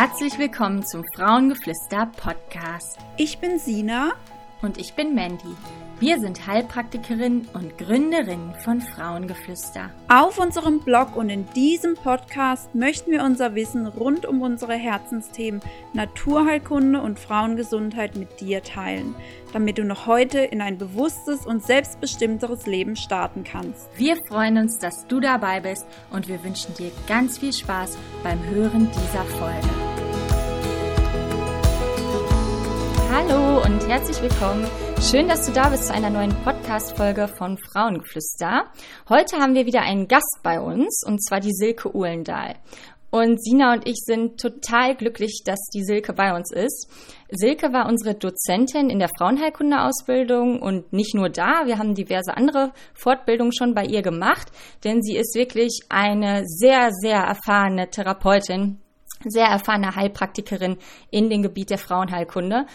Herzlich willkommen zum Frauengeflüster Podcast. Ich bin Sina und ich bin Mandy. Wir sind Heilpraktikerin und Gründerin von Frauengeflüster. Auf unserem Blog und in diesem Podcast möchten wir unser Wissen rund um unsere Herzensthemen Naturheilkunde und Frauengesundheit mit dir teilen, damit du noch heute in ein bewusstes und selbstbestimmteres Leben starten kannst. Wir freuen uns, dass du dabei bist und wir wünschen dir ganz viel Spaß beim Hören dieser Folge. Hallo und herzlich willkommen Schön, dass du da bist zu einer neuen Podcast-Folge von Frauengeflüster. Heute haben wir wieder einen Gast bei uns, und zwar die Silke Uhlendahl. Und Sina und ich sind total glücklich, dass die Silke bei uns ist. Silke war unsere Dozentin in der Frauenheilkunde-Ausbildung und nicht nur da, wir haben diverse andere Fortbildungen schon bei ihr gemacht, denn sie ist wirklich eine sehr, sehr erfahrene Therapeutin, sehr erfahrene Heilpraktikerin in dem Gebiet der Frauenheilkunde.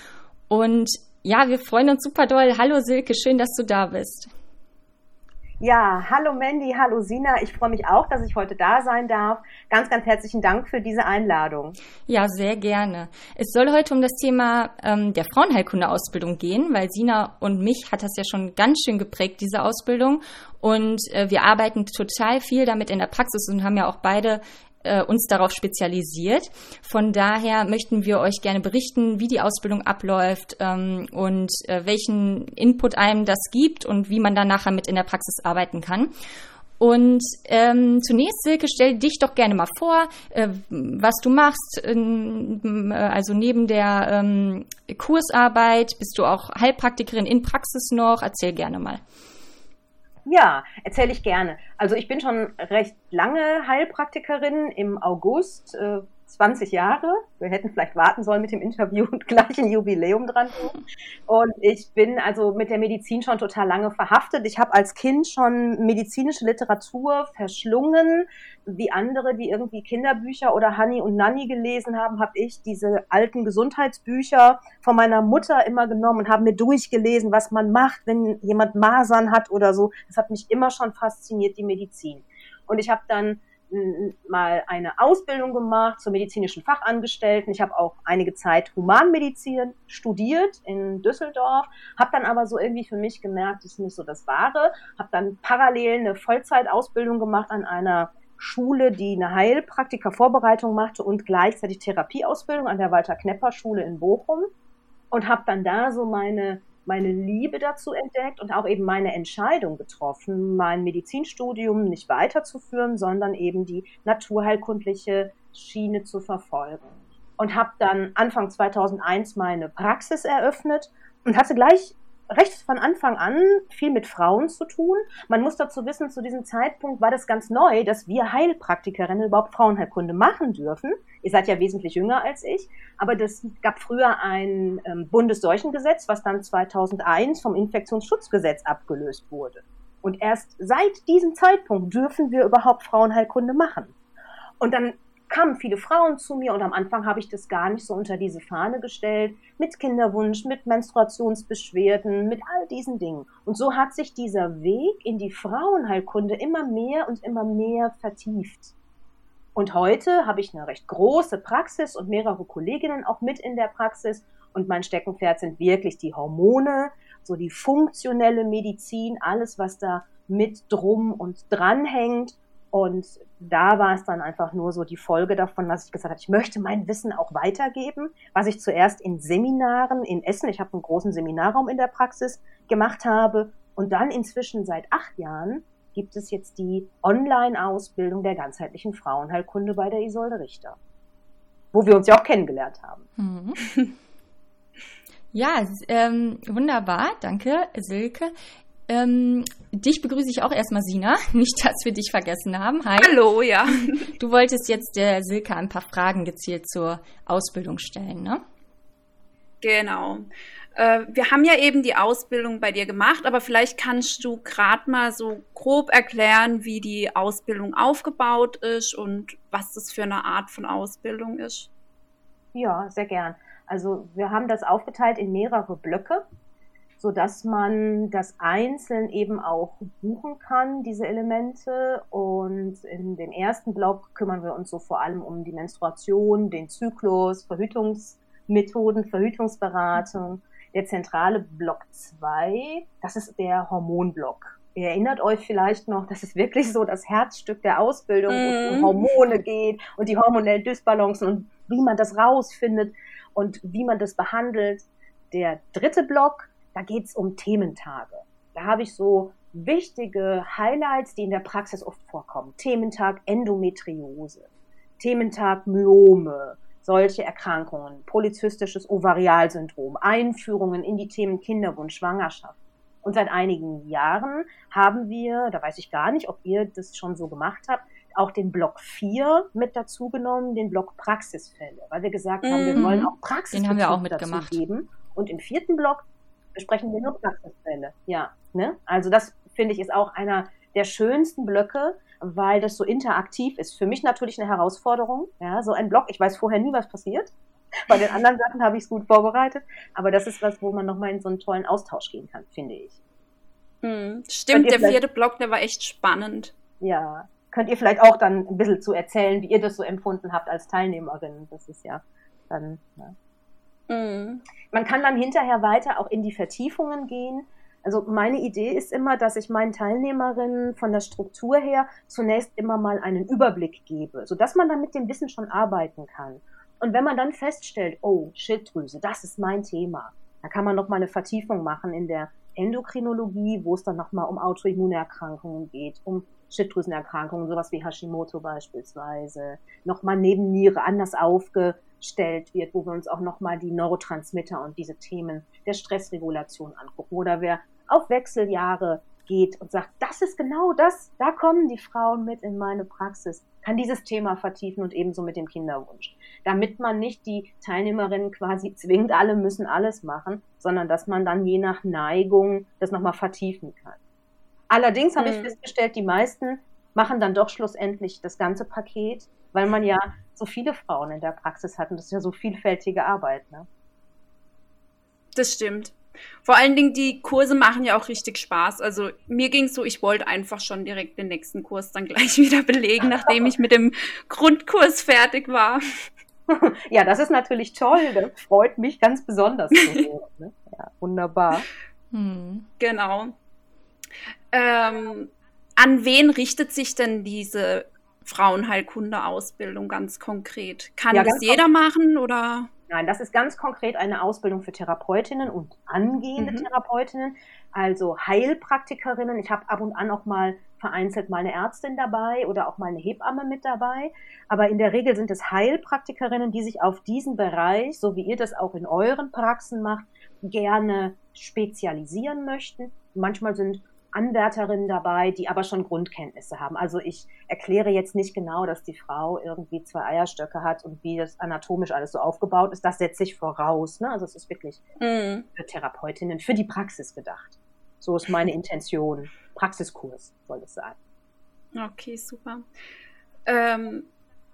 Und ja, wir freuen uns super doll. Hallo Silke, schön, dass du da bist. Ja, hallo Mandy, hallo Sina. Ich freue mich auch, dass ich heute da sein darf. Ganz, ganz herzlichen Dank für diese Einladung. Ja, sehr gerne. Es soll heute um das Thema ähm, der Frauenheilkunde-Ausbildung gehen, weil Sina und mich hat das ja schon ganz schön geprägt, diese Ausbildung. Und äh, wir arbeiten total viel damit in der Praxis und haben ja auch beide äh, uns darauf spezialisiert. Von daher möchten wir euch gerne berichten, wie die Ausbildung abläuft ähm, und äh, welchen Input einem das gibt und wie man dann nachher mit in der Praxis arbeiten kann. Und ähm, zunächst, Silke, stell dich doch gerne mal vor, äh, was du machst. Ähm, also neben der ähm, Kursarbeit bist du auch Heilpraktikerin in Praxis noch. Erzähl gerne mal. Ja, erzähle ich gerne. Also ich bin schon recht lange Heilpraktikerin. Im August äh, 20 Jahre. Wir hätten vielleicht warten sollen mit dem Interview und gleich ein Jubiläum dran. Und ich bin also mit der Medizin schon total lange verhaftet. Ich habe als Kind schon medizinische Literatur verschlungen. Wie andere, die irgendwie Kinderbücher oder Honey und Nanny gelesen haben, habe ich diese alten Gesundheitsbücher von meiner Mutter immer genommen und habe mir durchgelesen, was man macht, wenn jemand Masern hat oder so. Das hat mich immer schon fasziniert, die Medizin. Und ich habe dann mal eine Ausbildung gemacht zur medizinischen Fachangestellten. Ich habe auch einige Zeit Humanmedizin studiert in Düsseldorf, habe dann aber so irgendwie für mich gemerkt, das ist nicht so das Wahre, habe dann parallel eine Vollzeitausbildung gemacht an einer Schule, die eine Heilpraktikervorbereitung machte und gleichzeitig Therapieausbildung an der Walter Knepper Schule in Bochum und habe dann da so meine meine Liebe dazu entdeckt und auch eben meine Entscheidung getroffen, mein Medizinstudium nicht weiterzuführen, sondern eben die naturheilkundliche Schiene zu verfolgen. Und habe dann Anfang 2001 meine Praxis eröffnet und hatte gleich recht von Anfang an viel mit Frauen zu tun. Man muss dazu wissen, zu diesem Zeitpunkt war das ganz neu, dass wir Heilpraktikerinnen überhaupt Frauenheilkunde machen dürfen. Ihr seid ja wesentlich jünger als ich, aber das gab früher ein ähm, Bundesseuchengesetz, was dann 2001 vom Infektionsschutzgesetz abgelöst wurde. Und erst seit diesem Zeitpunkt dürfen wir überhaupt Frauenheilkunde machen. Und dann kamen viele Frauen zu mir und am Anfang habe ich das gar nicht so unter diese Fahne gestellt, mit Kinderwunsch, mit Menstruationsbeschwerden, mit all diesen Dingen. Und so hat sich dieser Weg in die Frauenheilkunde immer mehr und immer mehr vertieft. Und heute habe ich eine recht große Praxis und mehrere Kolleginnen auch mit in der Praxis. Und mein Steckenpferd sind wirklich die Hormone, so die funktionelle Medizin, alles, was da mit drum und dran hängt. Und da war es dann einfach nur so die Folge davon, dass ich gesagt habe, ich möchte mein Wissen auch weitergeben, was ich zuerst in Seminaren in Essen, ich habe einen großen Seminarraum in der Praxis gemacht habe und dann inzwischen seit acht Jahren gibt es jetzt die Online-Ausbildung der ganzheitlichen Frauenheilkunde bei der Isolde Richter, wo wir uns ja auch kennengelernt haben. Mhm. Ja, ähm, wunderbar, danke, Silke. Ähm, dich begrüße ich auch erstmal, Sina. Nicht, dass wir dich vergessen haben. Hi. Hallo, ja. Du wolltest jetzt der Silke ein paar Fragen gezielt zur Ausbildung stellen, ne? Genau. Äh, wir haben ja eben die Ausbildung bei dir gemacht, aber vielleicht kannst du gerade mal so grob erklären, wie die Ausbildung aufgebaut ist und was das für eine Art von Ausbildung ist. Ja, sehr gern. Also wir haben das aufgeteilt in mehrere Blöcke. So dass man das einzeln eben auch buchen kann, diese Elemente. Und in dem ersten Block kümmern wir uns so vor allem um die Menstruation, den Zyklus, Verhütungsmethoden, Verhütungsberatung. Der zentrale Block 2, das ist der Hormonblock. Ihr erinnert euch vielleicht noch, das ist wirklich so das Herzstück der Ausbildung, wo es um mhm. Hormone geht und die hormonellen Dysbalancen und wie man das rausfindet und wie man das behandelt. Der dritte Block, da geht es um Thementage. Da habe ich so wichtige Highlights, die in der Praxis oft vorkommen. Thementag Endometriose, Thementag Myome, solche Erkrankungen, polyzystisches Ovarialsyndrom, Einführungen in die Themen Kinderwunsch, Schwangerschaft. Und seit einigen Jahren haben wir, da weiß ich gar nicht, ob ihr das schon so gemacht habt, auch den Block 4 mit dazu genommen, den Block Praxisfälle, weil wir gesagt haben, wir mhm. wollen auch Praxisfälle den haben wir auch mitgemacht. geben. Und im vierten Block besprechen wir nur Praxisfälle. Ja, ne? Also das finde ich ist auch einer der schönsten Blöcke, weil das so interaktiv ist. Für mich natürlich eine Herausforderung. Ja, so ein Block, ich weiß vorher nie, was passiert. Bei den anderen Sachen habe ich es gut vorbereitet. Aber das ist was, wo man nochmal in so einen tollen Austausch gehen kann, finde ich. Hm, stimmt, der vierte Block, der war echt spannend. Ja. Könnt ihr vielleicht auch dann ein bisschen zu erzählen, wie ihr das so empfunden habt als Teilnehmerin? Das ist ja dann. Ja. Mhm. Man kann dann hinterher weiter auch in die Vertiefungen gehen. Also meine Idee ist immer, dass ich meinen Teilnehmerinnen von der Struktur her zunächst immer mal einen Überblick gebe, sodass man dann mit dem Wissen schon arbeiten kann. Und wenn man dann feststellt, oh, Schilddrüse, das ist mein Thema, dann kann man noch mal eine Vertiefung machen in der Endokrinologie, wo es dann noch mal um Autoimmunerkrankungen geht, um Schilddrüsenerkrankungen, sowas wie Hashimoto beispielsweise, noch mal neben Niere anders aufgestellt wird, wo wir uns auch noch mal die Neurotransmitter und diese Themen der Stressregulation angucken. Oder wer auf Wechseljahre geht und sagt, das ist genau das, da kommen die Frauen mit in meine Praxis, kann dieses Thema vertiefen und ebenso mit dem Kinderwunsch. Damit man nicht die Teilnehmerinnen quasi zwingt, alle müssen alles machen, sondern dass man dann je nach Neigung das nochmal vertiefen kann. Allerdings habe mhm. ich festgestellt, die meisten machen dann doch schlussendlich das ganze Paket, weil man ja so viele Frauen in der Praxis hat und das ist ja so vielfältige Arbeit. Ne? Das stimmt. Vor allen Dingen, die Kurse machen ja auch richtig Spaß. Also mir ging es so, ich wollte einfach schon direkt den nächsten Kurs dann gleich wieder belegen, nachdem ich mit dem Grundkurs fertig war. Ja, das ist natürlich toll. Das freut mich ganz besonders zu hören. Ne? Ja, wunderbar. Hm. Genau. Ähm, an wen richtet sich denn diese Frauenheilkunde-Ausbildung ganz konkret? Kann ja, das jeder machen oder? Nein, das ist ganz konkret eine Ausbildung für Therapeutinnen und angehende mhm. Therapeutinnen, also Heilpraktikerinnen. Ich habe ab und an auch mal vereinzelt mal eine Ärztin dabei oder auch mal eine Hebamme mit dabei. Aber in der Regel sind es Heilpraktikerinnen, die sich auf diesen Bereich, so wie ihr das auch in euren Praxen macht, gerne spezialisieren möchten. Manchmal sind Anwärterinnen dabei, die aber schon Grundkenntnisse haben. Also ich erkläre jetzt nicht genau, dass die Frau irgendwie zwei Eierstöcke hat und wie das anatomisch alles so aufgebaut ist. Das setze ich voraus. Ne? Also es ist wirklich mhm. für Therapeutinnen, für die Praxis gedacht. So ist meine Intention. Praxiskurs soll es sein. Okay, super. Ähm,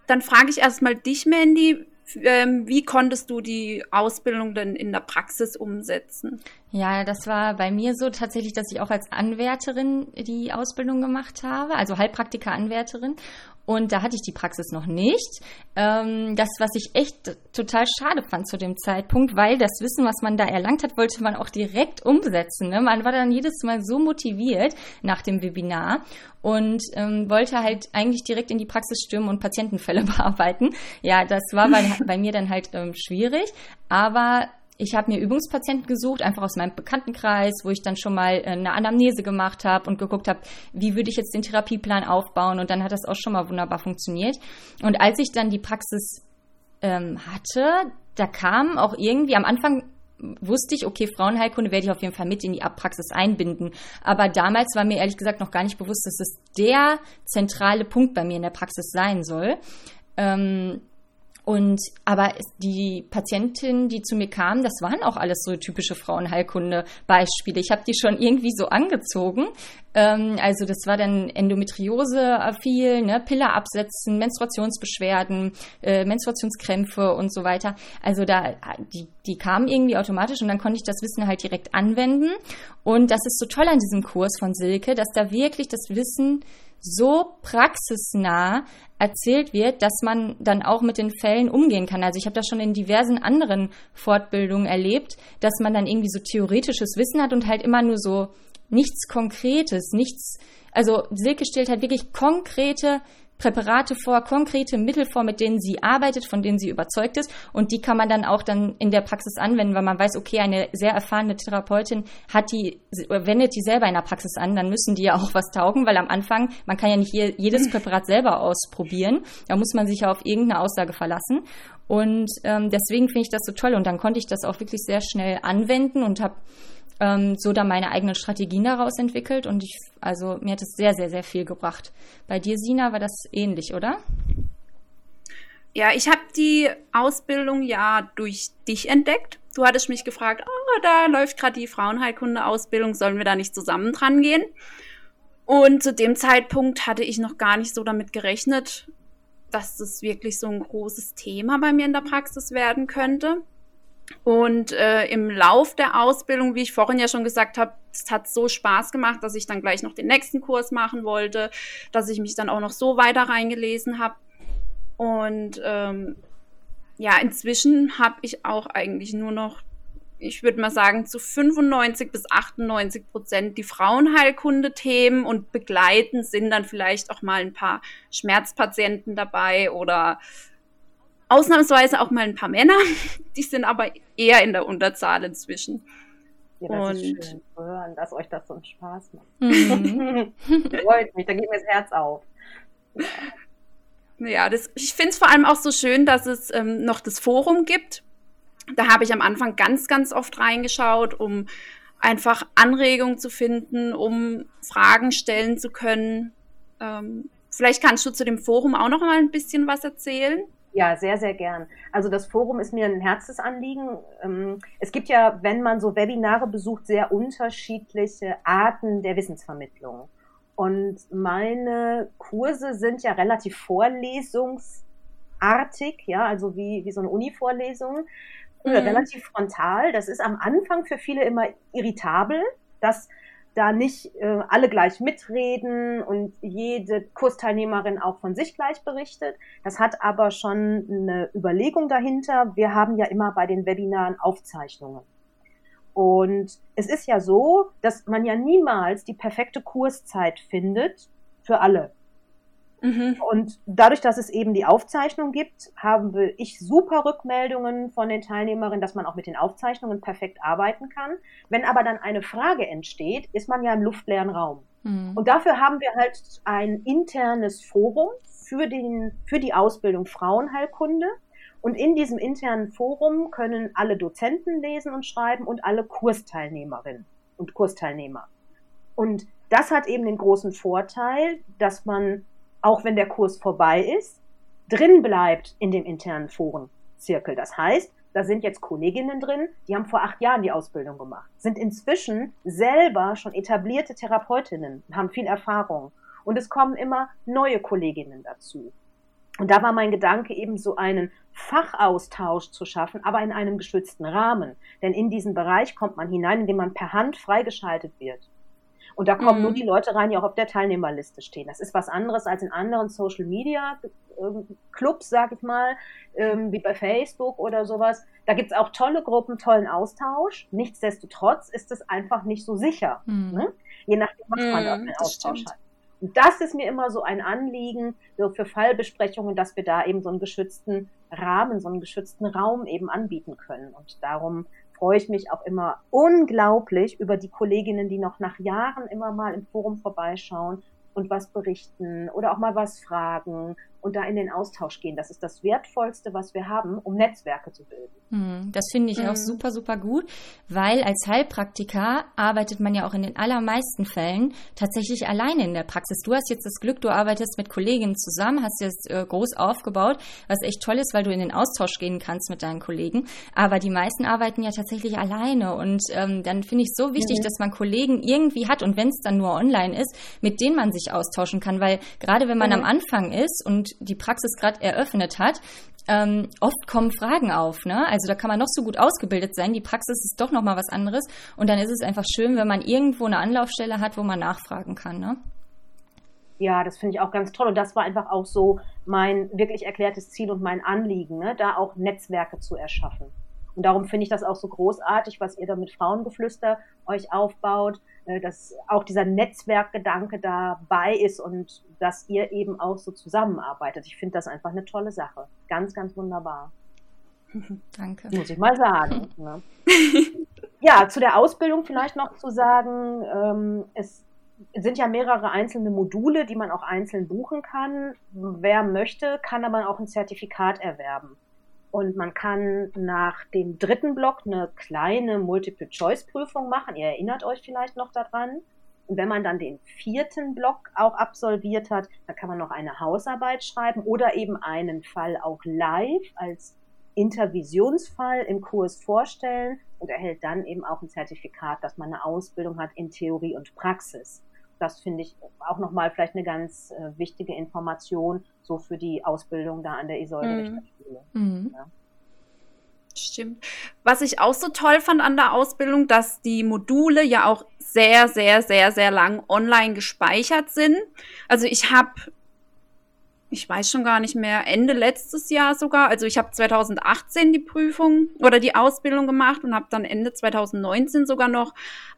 dann frage ich erstmal dich, Mandy, ähm, wie konntest du die Ausbildung denn in der Praxis umsetzen? Ja, das war bei mir so tatsächlich, dass ich auch als Anwärterin die Ausbildung gemacht habe, also Heilpraktiker-Anwärterin. Und da hatte ich die Praxis noch nicht. Ähm, das, was ich echt total schade fand zu dem Zeitpunkt, weil das Wissen, was man da erlangt hat, wollte man auch direkt umsetzen. Ne? Man war dann jedes Mal so motiviert nach dem Webinar und ähm, wollte halt eigentlich direkt in die Praxis stürmen und Patientenfälle bearbeiten. Ja, das war bei, bei mir dann halt ähm, schwierig. Aber ich habe mir Übungspatienten gesucht, einfach aus meinem Bekanntenkreis, wo ich dann schon mal äh, eine Anamnese gemacht habe und geguckt habe, wie würde ich jetzt den Therapieplan aufbauen. Und dann hat das auch schon mal wunderbar funktioniert. Und als ich dann die Praxis ähm, hatte, da kam auch irgendwie am Anfang wusste ich, okay, Frauenheilkunde werde ich auf jeden Fall mit in die Praxis einbinden. Aber damals war mir ehrlich gesagt noch gar nicht bewusst, dass es der zentrale Punkt bei mir in der Praxis sein soll. Ähm, Und aber die Patientinnen, die zu mir kamen, das waren auch alles so typische Frauenheilkunde-Beispiele. Ich habe die schon irgendwie so angezogen. Ähm, also das war dann Endometriose viel, ne, Pille absetzen, Menstruationsbeschwerden, äh, Menstruationskrämpfe und so weiter. Also da die, die kamen irgendwie automatisch und dann konnte ich das Wissen halt direkt anwenden. Und das ist so toll an diesem Kurs von Silke, dass da wirklich das Wissen so praxisnah erzählt wird, dass man dann auch mit den Fällen umgehen kann. Also ich habe das schon in diversen anderen Fortbildungen erlebt, dass man dann irgendwie so theoretisches Wissen hat und halt immer nur so nichts Konkretes, nichts, also Silke stellt halt wirklich konkrete Präparate vor, konkrete Mittel vor, mit denen sie arbeitet, von denen sie überzeugt ist. Und die kann man dann auch dann in der Praxis anwenden, weil man weiß, okay, eine sehr erfahrene Therapeutin hat die, wendet die selber in der Praxis an, dann müssen die ja auch was taugen, weil am Anfang, man kann ja nicht jedes Präparat selber ausprobieren. Da muss man sich ja auf irgendeine Aussage verlassen. Und ähm, deswegen finde ich das so toll. Und dann konnte ich das auch wirklich sehr schnell anwenden und habe ähm, so dann meine eigenen Strategien daraus entwickelt und ich, also mir hat es sehr, sehr, sehr viel gebracht. Bei dir, Sina, war das ähnlich, oder? Ja, ich habe die Ausbildung ja durch dich entdeckt. Du hattest mich gefragt, oh, da läuft gerade die Frauenheilkunde-Ausbildung, sollen wir da nicht zusammen dran gehen? Und zu dem Zeitpunkt hatte ich noch gar nicht so damit gerechnet, dass das wirklich so ein großes Thema bei mir in der Praxis werden könnte. Und äh, im Lauf der Ausbildung, wie ich vorhin ja schon gesagt habe, es hat so Spaß gemacht, dass ich dann gleich noch den nächsten Kurs machen wollte, dass ich mich dann auch noch so weiter reingelesen habe. Und ähm, ja, inzwischen habe ich auch eigentlich nur noch, ich würde mal sagen, zu 95 bis 98 Prozent die Frauenheilkunde-Themen und begleitend sind dann vielleicht auch mal ein paar Schmerzpatienten dabei oder Ausnahmsweise auch mal ein paar Männer, die sind aber eher in der Unterzahl inzwischen. Ja, das und ist schön zu hören, dass euch das so einen Spaß macht. Mhm. Freut mich, da geht mir das Herz auf. Ja, das, ich finde es vor allem auch so schön, dass es ähm, noch das Forum gibt. Da habe ich am Anfang ganz, ganz oft reingeschaut, um einfach Anregungen zu finden, um Fragen stellen zu können. Ähm, vielleicht kannst du zu dem Forum auch noch mal ein bisschen was erzählen. Ja, sehr, sehr gern. Also das Forum ist mir ein Herzensanliegen. Ähm, es gibt ja, wenn man so Webinare besucht, sehr unterschiedliche Arten der Wissensvermittlung. Und meine Kurse sind ja relativ vorlesungsartig, ja, also wie, wie so eine Uni-Vorlesung, mhm. relativ frontal. Das ist am Anfang für viele immer irritabel, dass da nicht äh, alle gleich mitreden und jede Kursteilnehmerin auch von sich gleich berichtet. Das hat aber schon eine Überlegung dahinter. Wir haben ja immer bei den Webinaren Aufzeichnungen. Und es ist ja so, dass man ja niemals die perfekte Kurszeit findet für alle. Mhm. Und dadurch, dass es eben die Aufzeichnung gibt, habe ich super Rückmeldungen von den Teilnehmerinnen, dass man auch mit den Aufzeichnungen perfekt arbeiten kann. Wenn aber dann eine Frage entsteht, ist man ja im luftleeren Raum. Mhm. Und dafür haben wir halt ein internes Forum für, den, für die Ausbildung Frauenheilkunde. Und in diesem internen Forum können alle Dozenten lesen und schreiben und alle Kursteilnehmerinnen und Kursteilnehmer. Und das hat eben den großen Vorteil, dass man auch wenn der Kurs vorbei ist, drin bleibt in dem internen Forenzirkel. Das heißt, da sind jetzt Kolleginnen drin, die haben vor acht Jahren die Ausbildung gemacht, sind inzwischen selber schon etablierte Therapeutinnen, haben viel Erfahrung. Und es kommen immer neue Kolleginnen dazu. Und da war mein Gedanke eben so einen Fachaustausch zu schaffen, aber in einem geschützten Rahmen. Denn in diesen Bereich kommt man hinein, indem man per Hand freigeschaltet wird. Und da kommen mhm. nur die Leute rein, die auch auf der Teilnehmerliste stehen. Das ist was anderes als in anderen Social Media ähm, Clubs, sag ich mal, ähm, wie bei Facebook oder sowas. Da gibt's auch tolle Gruppen, tollen Austausch. Nichtsdestotrotz ist es einfach nicht so sicher. Mhm. Ne? Je nachdem, was man da für einen Austausch stimmt. hat. Und das ist mir immer so ein Anliegen so für Fallbesprechungen, dass wir da eben so einen geschützten Rahmen, so einen geschützten Raum eben anbieten können. Und darum freue ich mich auch immer unglaublich über die Kolleginnen, die noch nach Jahren immer mal im Forum vorbeischauen und was berichten oder auch mal was fragen und da in den Austausch gehen. Das ist das Wertvollste, was wir haben, um Netzwerke zu bilden. Hm, das finde ich mhm. auch super, super gut, weil als Heilpraktiker arbeitet man ja auch in den allermeisten Fällen tatsächlich alleine in der Praxis. Du hast jetzt das Glück, du arbeitest mit Kolleginnen zusammen, hast jetzt äh, groß aufgebaut, was echt toll ist, weil du in den Austausch gehen kannst mit deinen Kollegen. Aber die meisten arbeiten ja tatsächlich alleine und ähm, dann finde ich es so wichtig, mhm. dass man Kollegen irgendwie hat und wenn es dann nur online ist, mit denen man sich austauschen kann, weil gerade wenn man mhm. am Anfang ist die Praxis gerade eröffnet hat, ähm, oft kommen Fragen auf. Ne? Also da kann man noch so gut ausgebildet sein. Die Praxis ist doch noch mal was anderes. Und dann ist es einfach schön, wenn man irgendwo eine Anlaufstelle hat, wo man nachfragen kann. Ne? Ja, das finde ich auch ganz toll. Und das war einfach auch so mein wirklich erklärtes Ziel und mein Anliegen, ne? da auch Netzwerke zu erschaffen. Und darum finde ich das auch so großartig, was ihr da mit Frauengeflüster euch aufbaut, dass auch dieser Netzwerkgedanke dabei ist und dass ihr eben auch so zusammenarbeitet. Ich finde das einfach eine tolle Sache. Ganz, ganz wunderbar. Danke. Muss ich mal sagen. ne? Ja, zu der Ausbildung vielleicht noch zu sagen, ähm, es sind ja mehrere einzelne Module, die man auch einzeln buchen kann. Wer möchte, kann aber auch ein Zertifikat erwerben. Und man kann nach dem dritten Block eine kleine Multiple-Choice-Prüfung machen. Ihr erinnert euch vielleicht noch daran. Und wenn man dann den vierten Block auch absolviert hat, dann kann man noch eine Hausarbeit schreiben oder eben einen Fall auch live als Intervisionsfall im Kurs vorstellen und erhält dann eben auch ein Zertifikat, dass man eine Ausbildung hat in Theorie und Praxis. Das finde ich auch nochmal vielleicht eine ganz äh, wichtige Information, so für die Ausbildung da an der Isolde-Richterschule. Mhm. mhm. Ja. Stimmt. Was ich auch so toll fand an der Ausbildung, dass die Module ja auch sehr, sehr, sehr, sehr lang online gespeichert sind. Also ich habe, ich weiß schon gar nicht mehr, Ende letztes Jahr sogar, also ich habe 2018 die Prüfung oder die Ausbildung gemacht und habe dann Ende 2019 sogar noch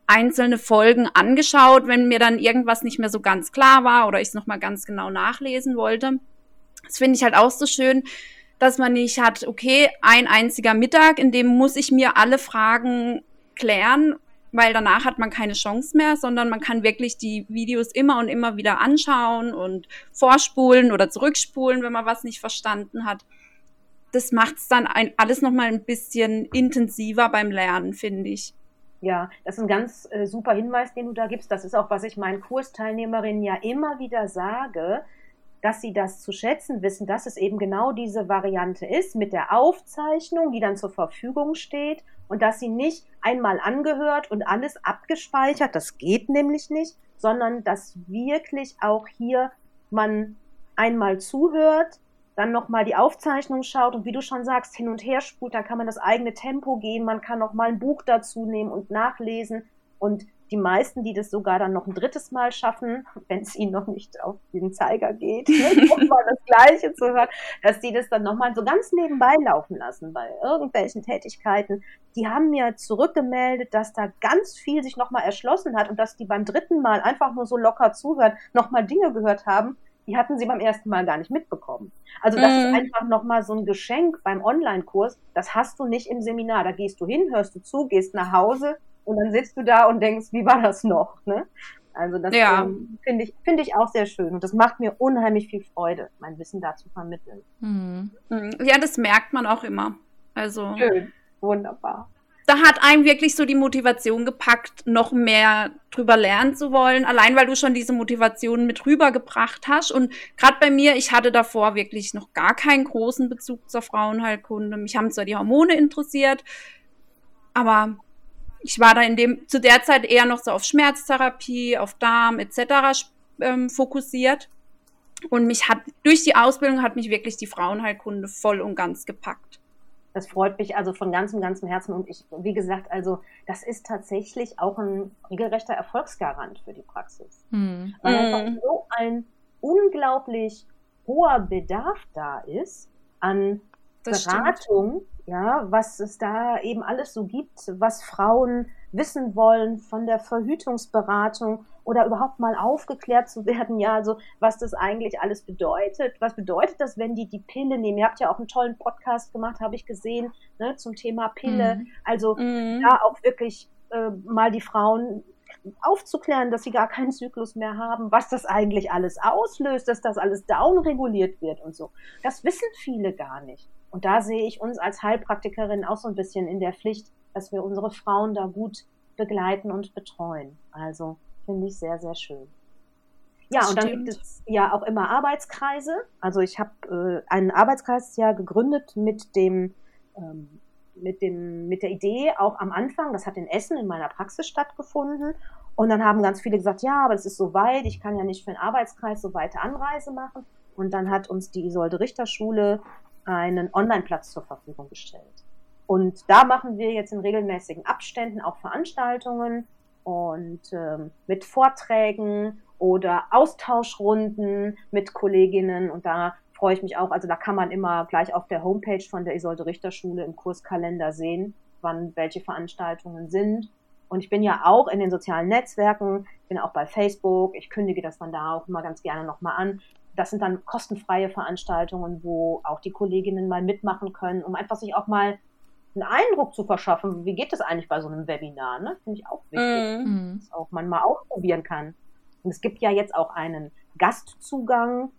einzelne Folgen angeschaut, wenn mir dann irgendwas nicht mehr so ganz klar war oder ich es nochmal ganz genau nachlesen wollte. Das finde ich halt auch so schön, dass man nicht hat, okay, ein einziger Mittag, in dem muss ich mir alle Fragen klären, weil danach hat man keine Chance mehr, sondern man kann wirklich die Videos immer und immer wieder anschauen und vorspulen oder zurückspulen, wenn man was nicht verstanden hat. Das macht es dann ein, alles nochmal ein bisschen intensiver beim Lernen, finde ich. Ja, das ist ein ganz äh, super Hinweis, den du da gibst. Das ist auch, was ich meinen Kursteilnehmerinnen ja immer wieder sage dass sie das zu schätzen wissen, dass es eben genau diese Variante ist mit der Aufzeichnung, die dann zur Verfügung steht und dass sie nicht einmal angehört und alles abgespeichert, das geht nämlich nicht, sondern dass wirklich auch hier man einmal zuhört, dann nochmal die Aufzeichnung schaut und wie du schon sagst, hin und her spult, dann kann man das eigene Tempo gehen, man kann nochmal ein Buch dazu nehmen und nachlesen und die meisten, die das sogar dann noch ein drittes Mal schaffen, wenn es ihnen noch nicht auf den Zeiger geht, ne, nochmal das Gleiche zu hören, dass die das dann nochmal so ganz nebenbei laufen lassen bei irgendwelchen Tätigkeiten. Die haben mir zurückgemeldet, dass da ganz viel sich nochmal erschlossen hat und dass die beim dritten Mal einfach nur so locker zuhören, nochmal Dinge gehört haben, die hatten sie beim ersten Mal gar nicht mitbekommen. Also das mm. ist mhm. einfach nochmal so ein Geschenk beim Online-Kurs. Das hast du nicht im Seminar. Da gehst du hin, hörst du zu, gehst nach Hause, und dann sitzt du da und denkst, wie war das noch? Ne? Also das ja. ähm, finde ich, finde ich auch sehr schön und das macht mir unheimlich viel Freude, mein Wissen da zu vermitteln. Mhm. Ja, das merkt man auch immer. Also schön, wunderbar. Da hat einem wirklich so die Motivation gepackt, noch mehr drüber lernen zu wollen, allein weil du schon diese Motivation mit rübergebracht hast. Und gerade bei mir, ich hatte davor wirklich noch gar keinen großen Bezug zur Frauenheilkunde. Mich haben zwar die Hormone interessiert, aber ich war da in dem, zu der Zeit eher noch so auf Schmerztherapie, auf Darm etc. Ähm, fokussiert. Und mich hat, durch die Ausbildung hat mich wirklich die Frauenheilkunde voll und ganz gepackt. Das freut mich also von ganzem, ganzem Herzen. Und ich, wie gesagt, also das ist tatsächlich auch ein regelrechter Erfolgsgarant für die Praxis. Hm. Weil einfach hm. so ein unglaublich hoher Bedarf da ist an das Beratung, stimmt. Ja, was es da eben alles so gibt, was Frauen wissen wollen von der Verhütungsberatung oder überhaupt mal aufgeklärt zu werden, ja, also was das eigentlich alles bedeutet. Was bedeutet das, wenn die die Pille nehmen? Ihr habt ja auch einen tollen Podcast gemacht, habe ich gesehen, ne, zum Thema Pille. Mhm. Also mhm. da auch wirklich äh, mal die Frauen aufzuklären, dass sie gar keinen Zyklus mehr haben, was das eigentlich alles auslöst, dass das alles downreguliert wird und so. Das wissen viele gar nicht. Und da sehe ich uns als Heilpraktikerin auch so ein bisschen in der Pflicht, dass wir unsere Frauen da gut begleiten und betreuen. Also finde ich sehr, sehr schön. Ja, und dann gibt es ja auch immer Arbeitskreise. Also ich habe äh, einen Arbeitskreis ja gegründet mit dem ähm, mit, dem, mit der Idee auch am Anfang, das hat in Essen in meiner Praxis stattgefunden. Und dann haben ganz viele gesagt, ja, aber es ist so weit, ich kann ja nicht für einen Arbeitskreis so weite Anreise machen. Und dann hat uns die Isolde Richter Schule einen Online-Platz zur Verfügung gestellt. Und da machen wir jetzt in regelmäßigen Abständen auch Veranstaltungen und ähm, mit Vorträgen oder Austauschrunden mit Kolleginnen. Und da freue ich mich auch. Also da kann man immer gleich auf der Homepage von der Isolde Richter Schule im Kurskalender sehen, wann welche Veranstaltungen sind. Und ich bin ja auch in den sozialen Netzwerken, bin auch bei Facebook, ich kündige das dann da auch immer ganz gerne nochmal an. Das sind dann kostenfreie Veranstaltungen, wo auch die Kolleginnen mal mitmachen können, um einfach sich auch mal einen Eindruck zu verschaffen, wie geht das eigentlich bei so einem Webinar, ne? Finde ich auch wichtig, mhm. dass auch man mal ausprobieren kann. Und es gibt ja jetzt auch einen Gastzugang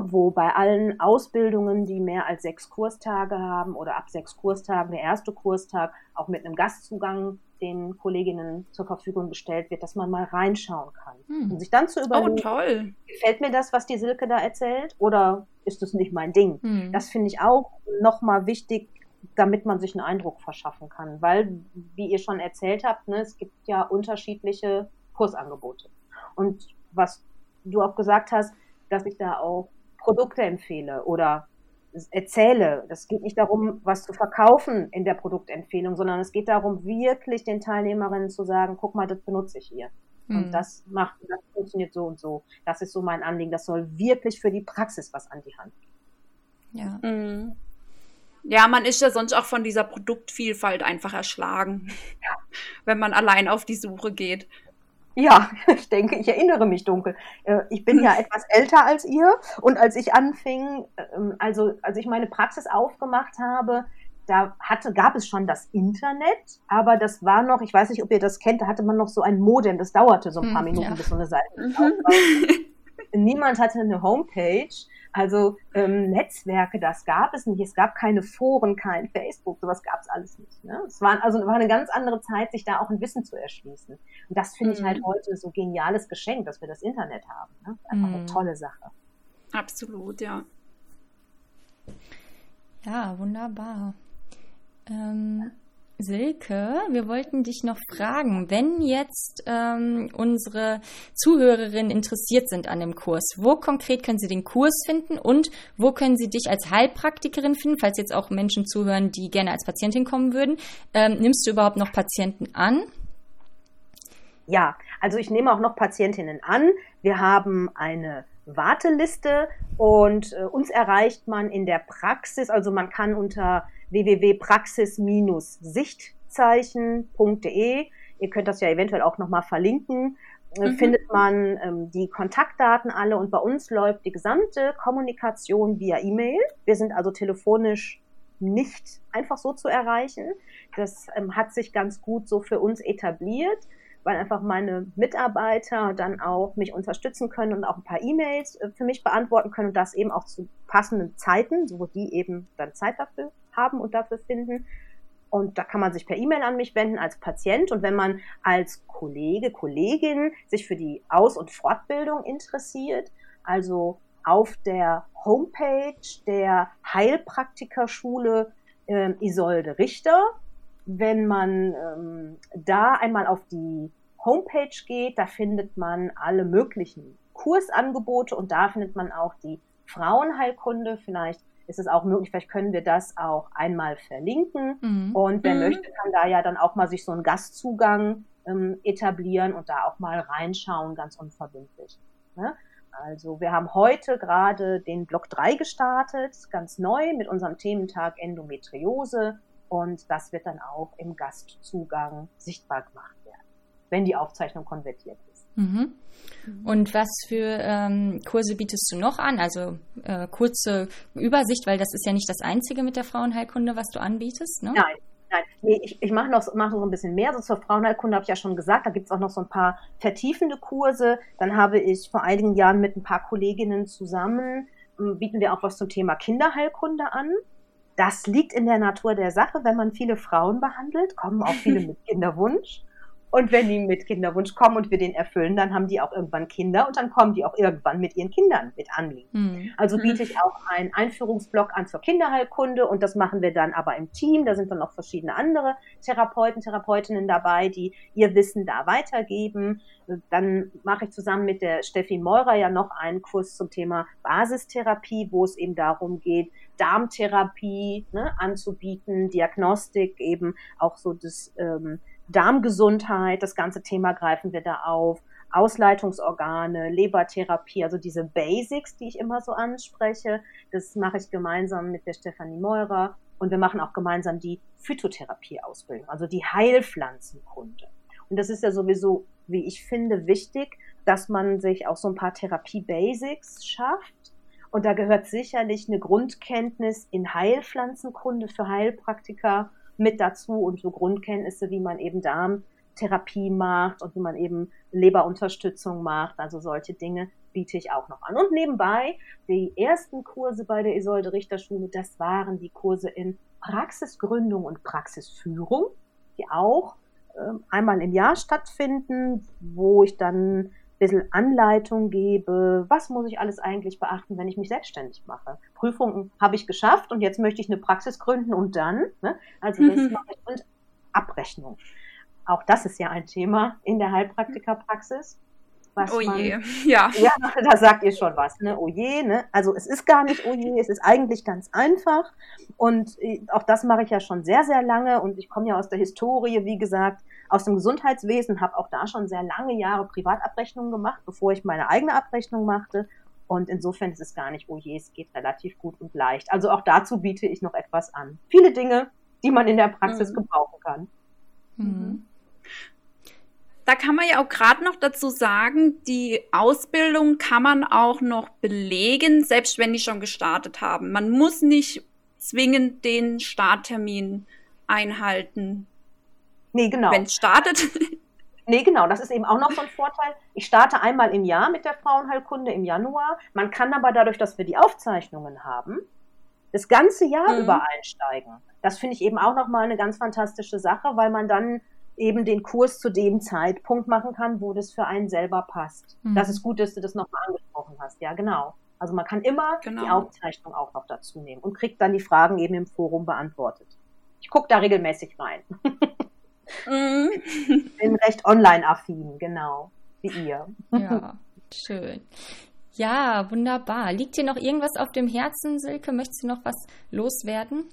wo bei allen Ausbildungen, die mehr als sechs Kurstage haben oder ab sechs Kurstagen, der erste Kurstag auch mit einem Gastzugang den Kolleginnen zur Verfügung gestellt wird, dass man mal reinschauen kann. Hm. Und sich dann zu überlegen, oh, gefällt mir das, was die Silke da erzählt oder ist das nicht mein Ding? Hm. Das finde ich auch nochmal wichtig, damit man sich einen Eindruck verschaffen kann. Weil, wie ihr schon erzählt habt, ne, es gibt ja unterschiedliche Kursangebote. Und was du auch gesagt hast, dass ich da auch Produkte empfehle oder erzähle. Das geht nicht darum, was zu verkaufen in der Produktempfehlung, sondern es geht darum, wirklich den Teilnehmerinnen zu sagen, guck mal, das benutze ich hier. Mhm. Und hm. das macht, das funktioniert so und so. Das ist so mein Anliegen. Das soll wirklich für die Praxis was an die Hand geben. Ja. Mhm. Ja, man ist ja sonst auch von dieser Produktvielfalt einfach erschlagen, ja. wenn man allein auf die Suche geht. Ja, ich denke, ich erinnere mich dunkel. Äh, ich bin ja etwas älter als ihr und als ich anfing, ähm, also als ich meine Praxis aufgemacht habe, da hatte, gab es schon das Internet, aber das war noch, ich weiß nicht, ob ihr das kennt, da hatte man noch so ein Modem, das dauerte so ein paar hm, Minuten, ja. bis so eine Seite mhm. Niemand hatte eine Homepage also ähm, Netzwerke, das gab es nicht. Es gab keine Foren, kein Facebook, sowas gab es alles nicht. Ne? Es war also war eine ganz andere Zeit, sich da auch ein Wissen zu erschließen. Und das finde ich halt mhm. heute so geniales Geschenk, dass wir das Internet haben. Ne? Einfach mhm. eine tolle Sache. Absolut, ja. Ja, wunderbar. Ähm, Silke, wir wollten dich noch fragen, wenn jetzt ähm, unsere Zuhörerinnen interessiert sind an dem Kurs, wo konkret können sie den Kurs finden und wo können sie dich als Heilpraktikerin finden, falls jetzt auch Menschen zuhören, die gerne als Patientin kommen würden? Ähm, nimmst du überhaupt noch Patienten an? Ja, also ich nehme auch noch Patientinnen an. Wir haben eine Warteliste und äh, uns erreicht man in der Praxis, also man kann unter www.praxis-sichtzeichen.de. Ihr könnt das ja eventuell auch nochmal verlinken. Äh, mhm. Findet man ähm, die Kontaktdaten alle und bei uns läuft die gesamte Kommunikation via E-Mail. Wir sind also telefonisch nicht einfach so zu erreichen. Das ähm, hat sich ganz gut so für uns etabliert weil einfach meine Mitarbeiter dann auch mich unterstützen können und auch ein paar E-Mails äh, für mich beantworten können und das eben auch zu passenden Zeiten, wo die eben dann Zeit dafür haben und dafür finden. Und da kann man sich per E-Mail an mich wenden als Patient. Und wenn man als Kollege, Kollegin sich für die Aus- und Fortbildung interessiert, also auf der Homepage der Heilpraktikerschule äh, Isolde Richter, wenn man ähm, da einmal auf die Homepage geht, da findet man alle möglichen Kursangebote und da findet man auch die Frauenheilkunde. Vielleicht ist es auch möglich, vielleicht können wir das auch einmal verlinken. Mhm. Und wer mhm. möchte, kann da ja dann auch mal sich so einen Gastzugang ähm, etablieren und da auch mal reinschauen, ganz unverbindlich. Ne? Also wir haben heute gerade den Block 3 gestartet, ganz neu mit unserem Thementag Endometriose und das wird dann auch im Gastzugang sichtbar gemacht wenn die Aufzeichnung konvertiert. Mhm. Und was für ähm, Kurse bietest du noch an? Also äh, kurze Übersicht, weil das ist ja nicht das Einzige mit der Frauenheilkunde, was du anbietest, ne? Nein. Nein, nee, ich, ich mache noch, mach noch so ein bisschen mehr. So zur Frauenheilkunde habe ich ja schon gesagt. Da gibt es auch noch so ein paar vertiefende Kurse. Dann habe ich vor einigen Jahren mit ein paar Kolleginnen zusammen, ähm, bieten wir auch was zum Thema Kinderheilkunde an. Das liegt in der Natur der Sache. Wenn man viele Frauen behandelt, kommen auch viele mit Kinderwunsch. Und wenn die mit Kinderwunsch kommen und wir den erfüllen, dann haben die auch irgendwann Kinder und dann kommen die auch irgendwann mit ihren Kindern mit Anliegen. Mhm. Also biete ich auch einen Einführungsblock an zur Kinderheilkunde und das machen wir dann aber im Team. Da sind dann noch verschiedene andere Therapeuten, Therapeutinnen dabei, die ihr Wissen da weitergeben. Dann mache ich zusammen mit der Steffi Meurer ja noch einen Kurs zum Thema Basistherapie, wo es eben darum geht, Darmtherapie ne, anzubieten, Diagnostik eben auch so das ähm, Darmgesundheit, das ganze Thema greifen wir da auf. Ausleitungsorgane, Lebertherapie, also diese Basics, die ich immer so anspreche, das mache ich gemeinsam mit der Stefanie Meurer und wir machen auch gemeinsam die Phytotherapie-Ausbildung, also die Heilpflanzenkunde. Und das ist ja sowieso, wie ich finde, wichtig, dass man sich auch so ein paar Therapie-Basics schafft. Und da gehört sicherlich eine Grundkenntnis in Heilpflanzenkunde für Heilpraktiker mit dazu und so Grundkenntnisse, wie man eben Darmtherapie macht und wie man eben Leberunterstützung macht. Also solche Dinge biete ich auch noch an. Und nebenbei, die ersten Kurse bei der Isolde Richter Schule, das waren die Kurse in Praxisgründung und Praxisführung, die auch äh, einmal im Jahr stattfinden, wo ich dann bisschen Anleitung gebe, was muss ich alles eigentlich beachten, wenn ich mich selbstständig mache. Prüfungen habe ich geschafft und jetzt möchte ich eine Praxis gründen und dann, ne? also das mhm. mache ich und Abrechnung. Auch das ist ja ein Thema in der Heilpraktikerpraxis. oh je, man, ja. Ja, da sagt ihr schon was, ne? Oh je, ne? Also es ist gar nicht oh je, es ist eigentlich ganz einfach. Und äh, auch das mache ich ja schon sehr, sehr lange und ich komme ja aus der Historie, wie gesagt, aus dem Gesundheitswesen, habe auch da schon sehr lange Jahre Privatabrechnungen gemacht, bevor ich meine eigene Abrechnung machte. Und insofern ist es gar nicht, oh je, es geht relativ gut und leicht. Also auch dazu biete ich noch etwas an. Viele Dinge, die man in der Praxis mhm. gebrauchen kann. Mhm. Da kann man ja auch gerade noch dazu sagen, die Ausbildung kann man auch noch belegen, selbst wenn die schon gestartet haben. Man muss nicht zwingend den Starttermin einhalten. Nee, genau. Wenn es startet. Nee, genau, das ist eben auch noch so ein Vorteil. Ich starte einmal im Jahr mit der Frauenheilkunde im Januar. Man kann aber dadurch, dass wir die Aufzeichnungen haben, das ganze Jahr mhm. über einsteigen. Das finde ich eben auch nochmal eine ganz fantastische Sache, weil man dann eben den Kurs zu dem Zeitpunkt machen kann, wo das für einen selber passt. Mhm. Das ist gut, dass du das nochmal angesprochen hast. Ja, genau. Also man kann immer genau. die Aufzeichnung auch noch dazu nehmen und kriegt dann die Fragen eben im Forum beantwortet. Ich gucke da regelmäßig rein. Mhm. Bin recht online-affin, genau, wie ihr. Ja, schön. Ja, wunderbar. Liegt dir noch irgendwas auf dem Herzen, Silke? Möchtest du noch was loswerden?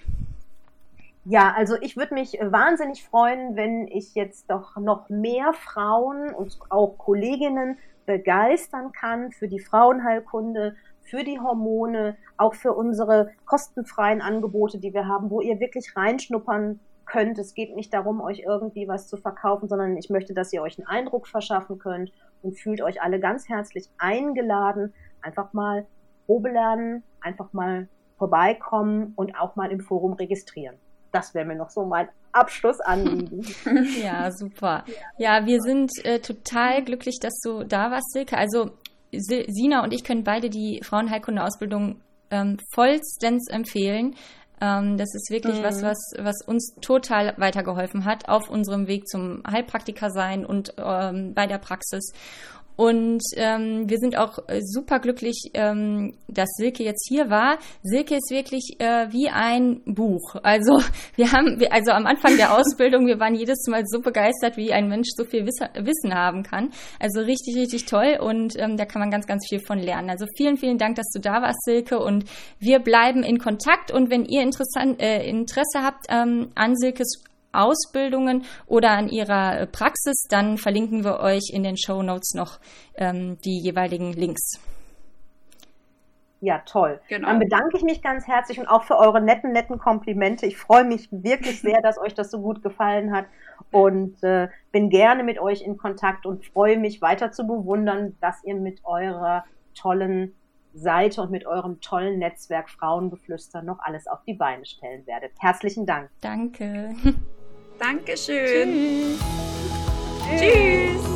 Ja, also ich würde mich wahnsinnig freuen, wenn ich jetzt doch noch mehr Frauen und auch Kolleginnen begeistern kann für die Frauenheilkunde, für die Hormone, auch für unsere kostenfreien Angebote, die wir haben, wo ihr wirklich reinschnuppern könnt. Es geht nicht darum, euch irgendwie was zu verkaufen, sondern ich möchte, dass ihr euch einen Eindruck verschaffen könnt und fühlt euch alle ganz herzlich eingeladen, einfach mal Probe lernen, einfach mal vorbeikommen und auch mal im Forum registrieren. Das wäre mir noch so mein Abschlussanliegen. ja, super. Ja, wir sind äh, total glücklich, dass du da warst, Silke. Also Sina und ich können beide die Frauenheilkunde-Ausbildung ähm, vollstens empfehlen. Ähm, das ist wirklich mhm. was, was, was uns total weitergeholfen hat auf unserem Weg zum Heilpraktiker sein und ähm, bei der Praxis. Und ähm, wir sind auch äh, super glücklich, ähm, dass Silke jetzt hier war. Silke ist wirklich äh, wie ein Buch. Also wir haben, also am Anfang der Ausbildung, wir waren jedes Mal so begeistert, wie ein Mensch so viel Wissen haben kann. Also richtig, richtig toll und ähm, da kann man ganz, ganz viel von lernen. Also vielen, vielen Dank, dass du da warst, Silke. Und wir bleiben in Kontakt. Und wenn ihr interessant, äh, Interesse habt ähm, an Silkes Ausbildungen oder an ihrer äh, Praxis, dann verlinken wir euch in den Show Notes noch ähm, die jeweiligen Links. Ja, toll. Genau. Dann bedanke ich mich ganz herzlich und auch für eure netten, netten Komplimente. Ich freue mich wirklich sehr, dass euch das so gut gefallen hat und äh, bin gerne mit euch in Kontakt und freue mich weiter zu bewundern, dass ihr mit eurer tollen Seite und mit eurem tollen Netzwerk Frauenbeflüster noch alles auf die Beine stellen werdet. Herzlichen Dank. Danke. Dankeschön. Tschüss. Tschüss.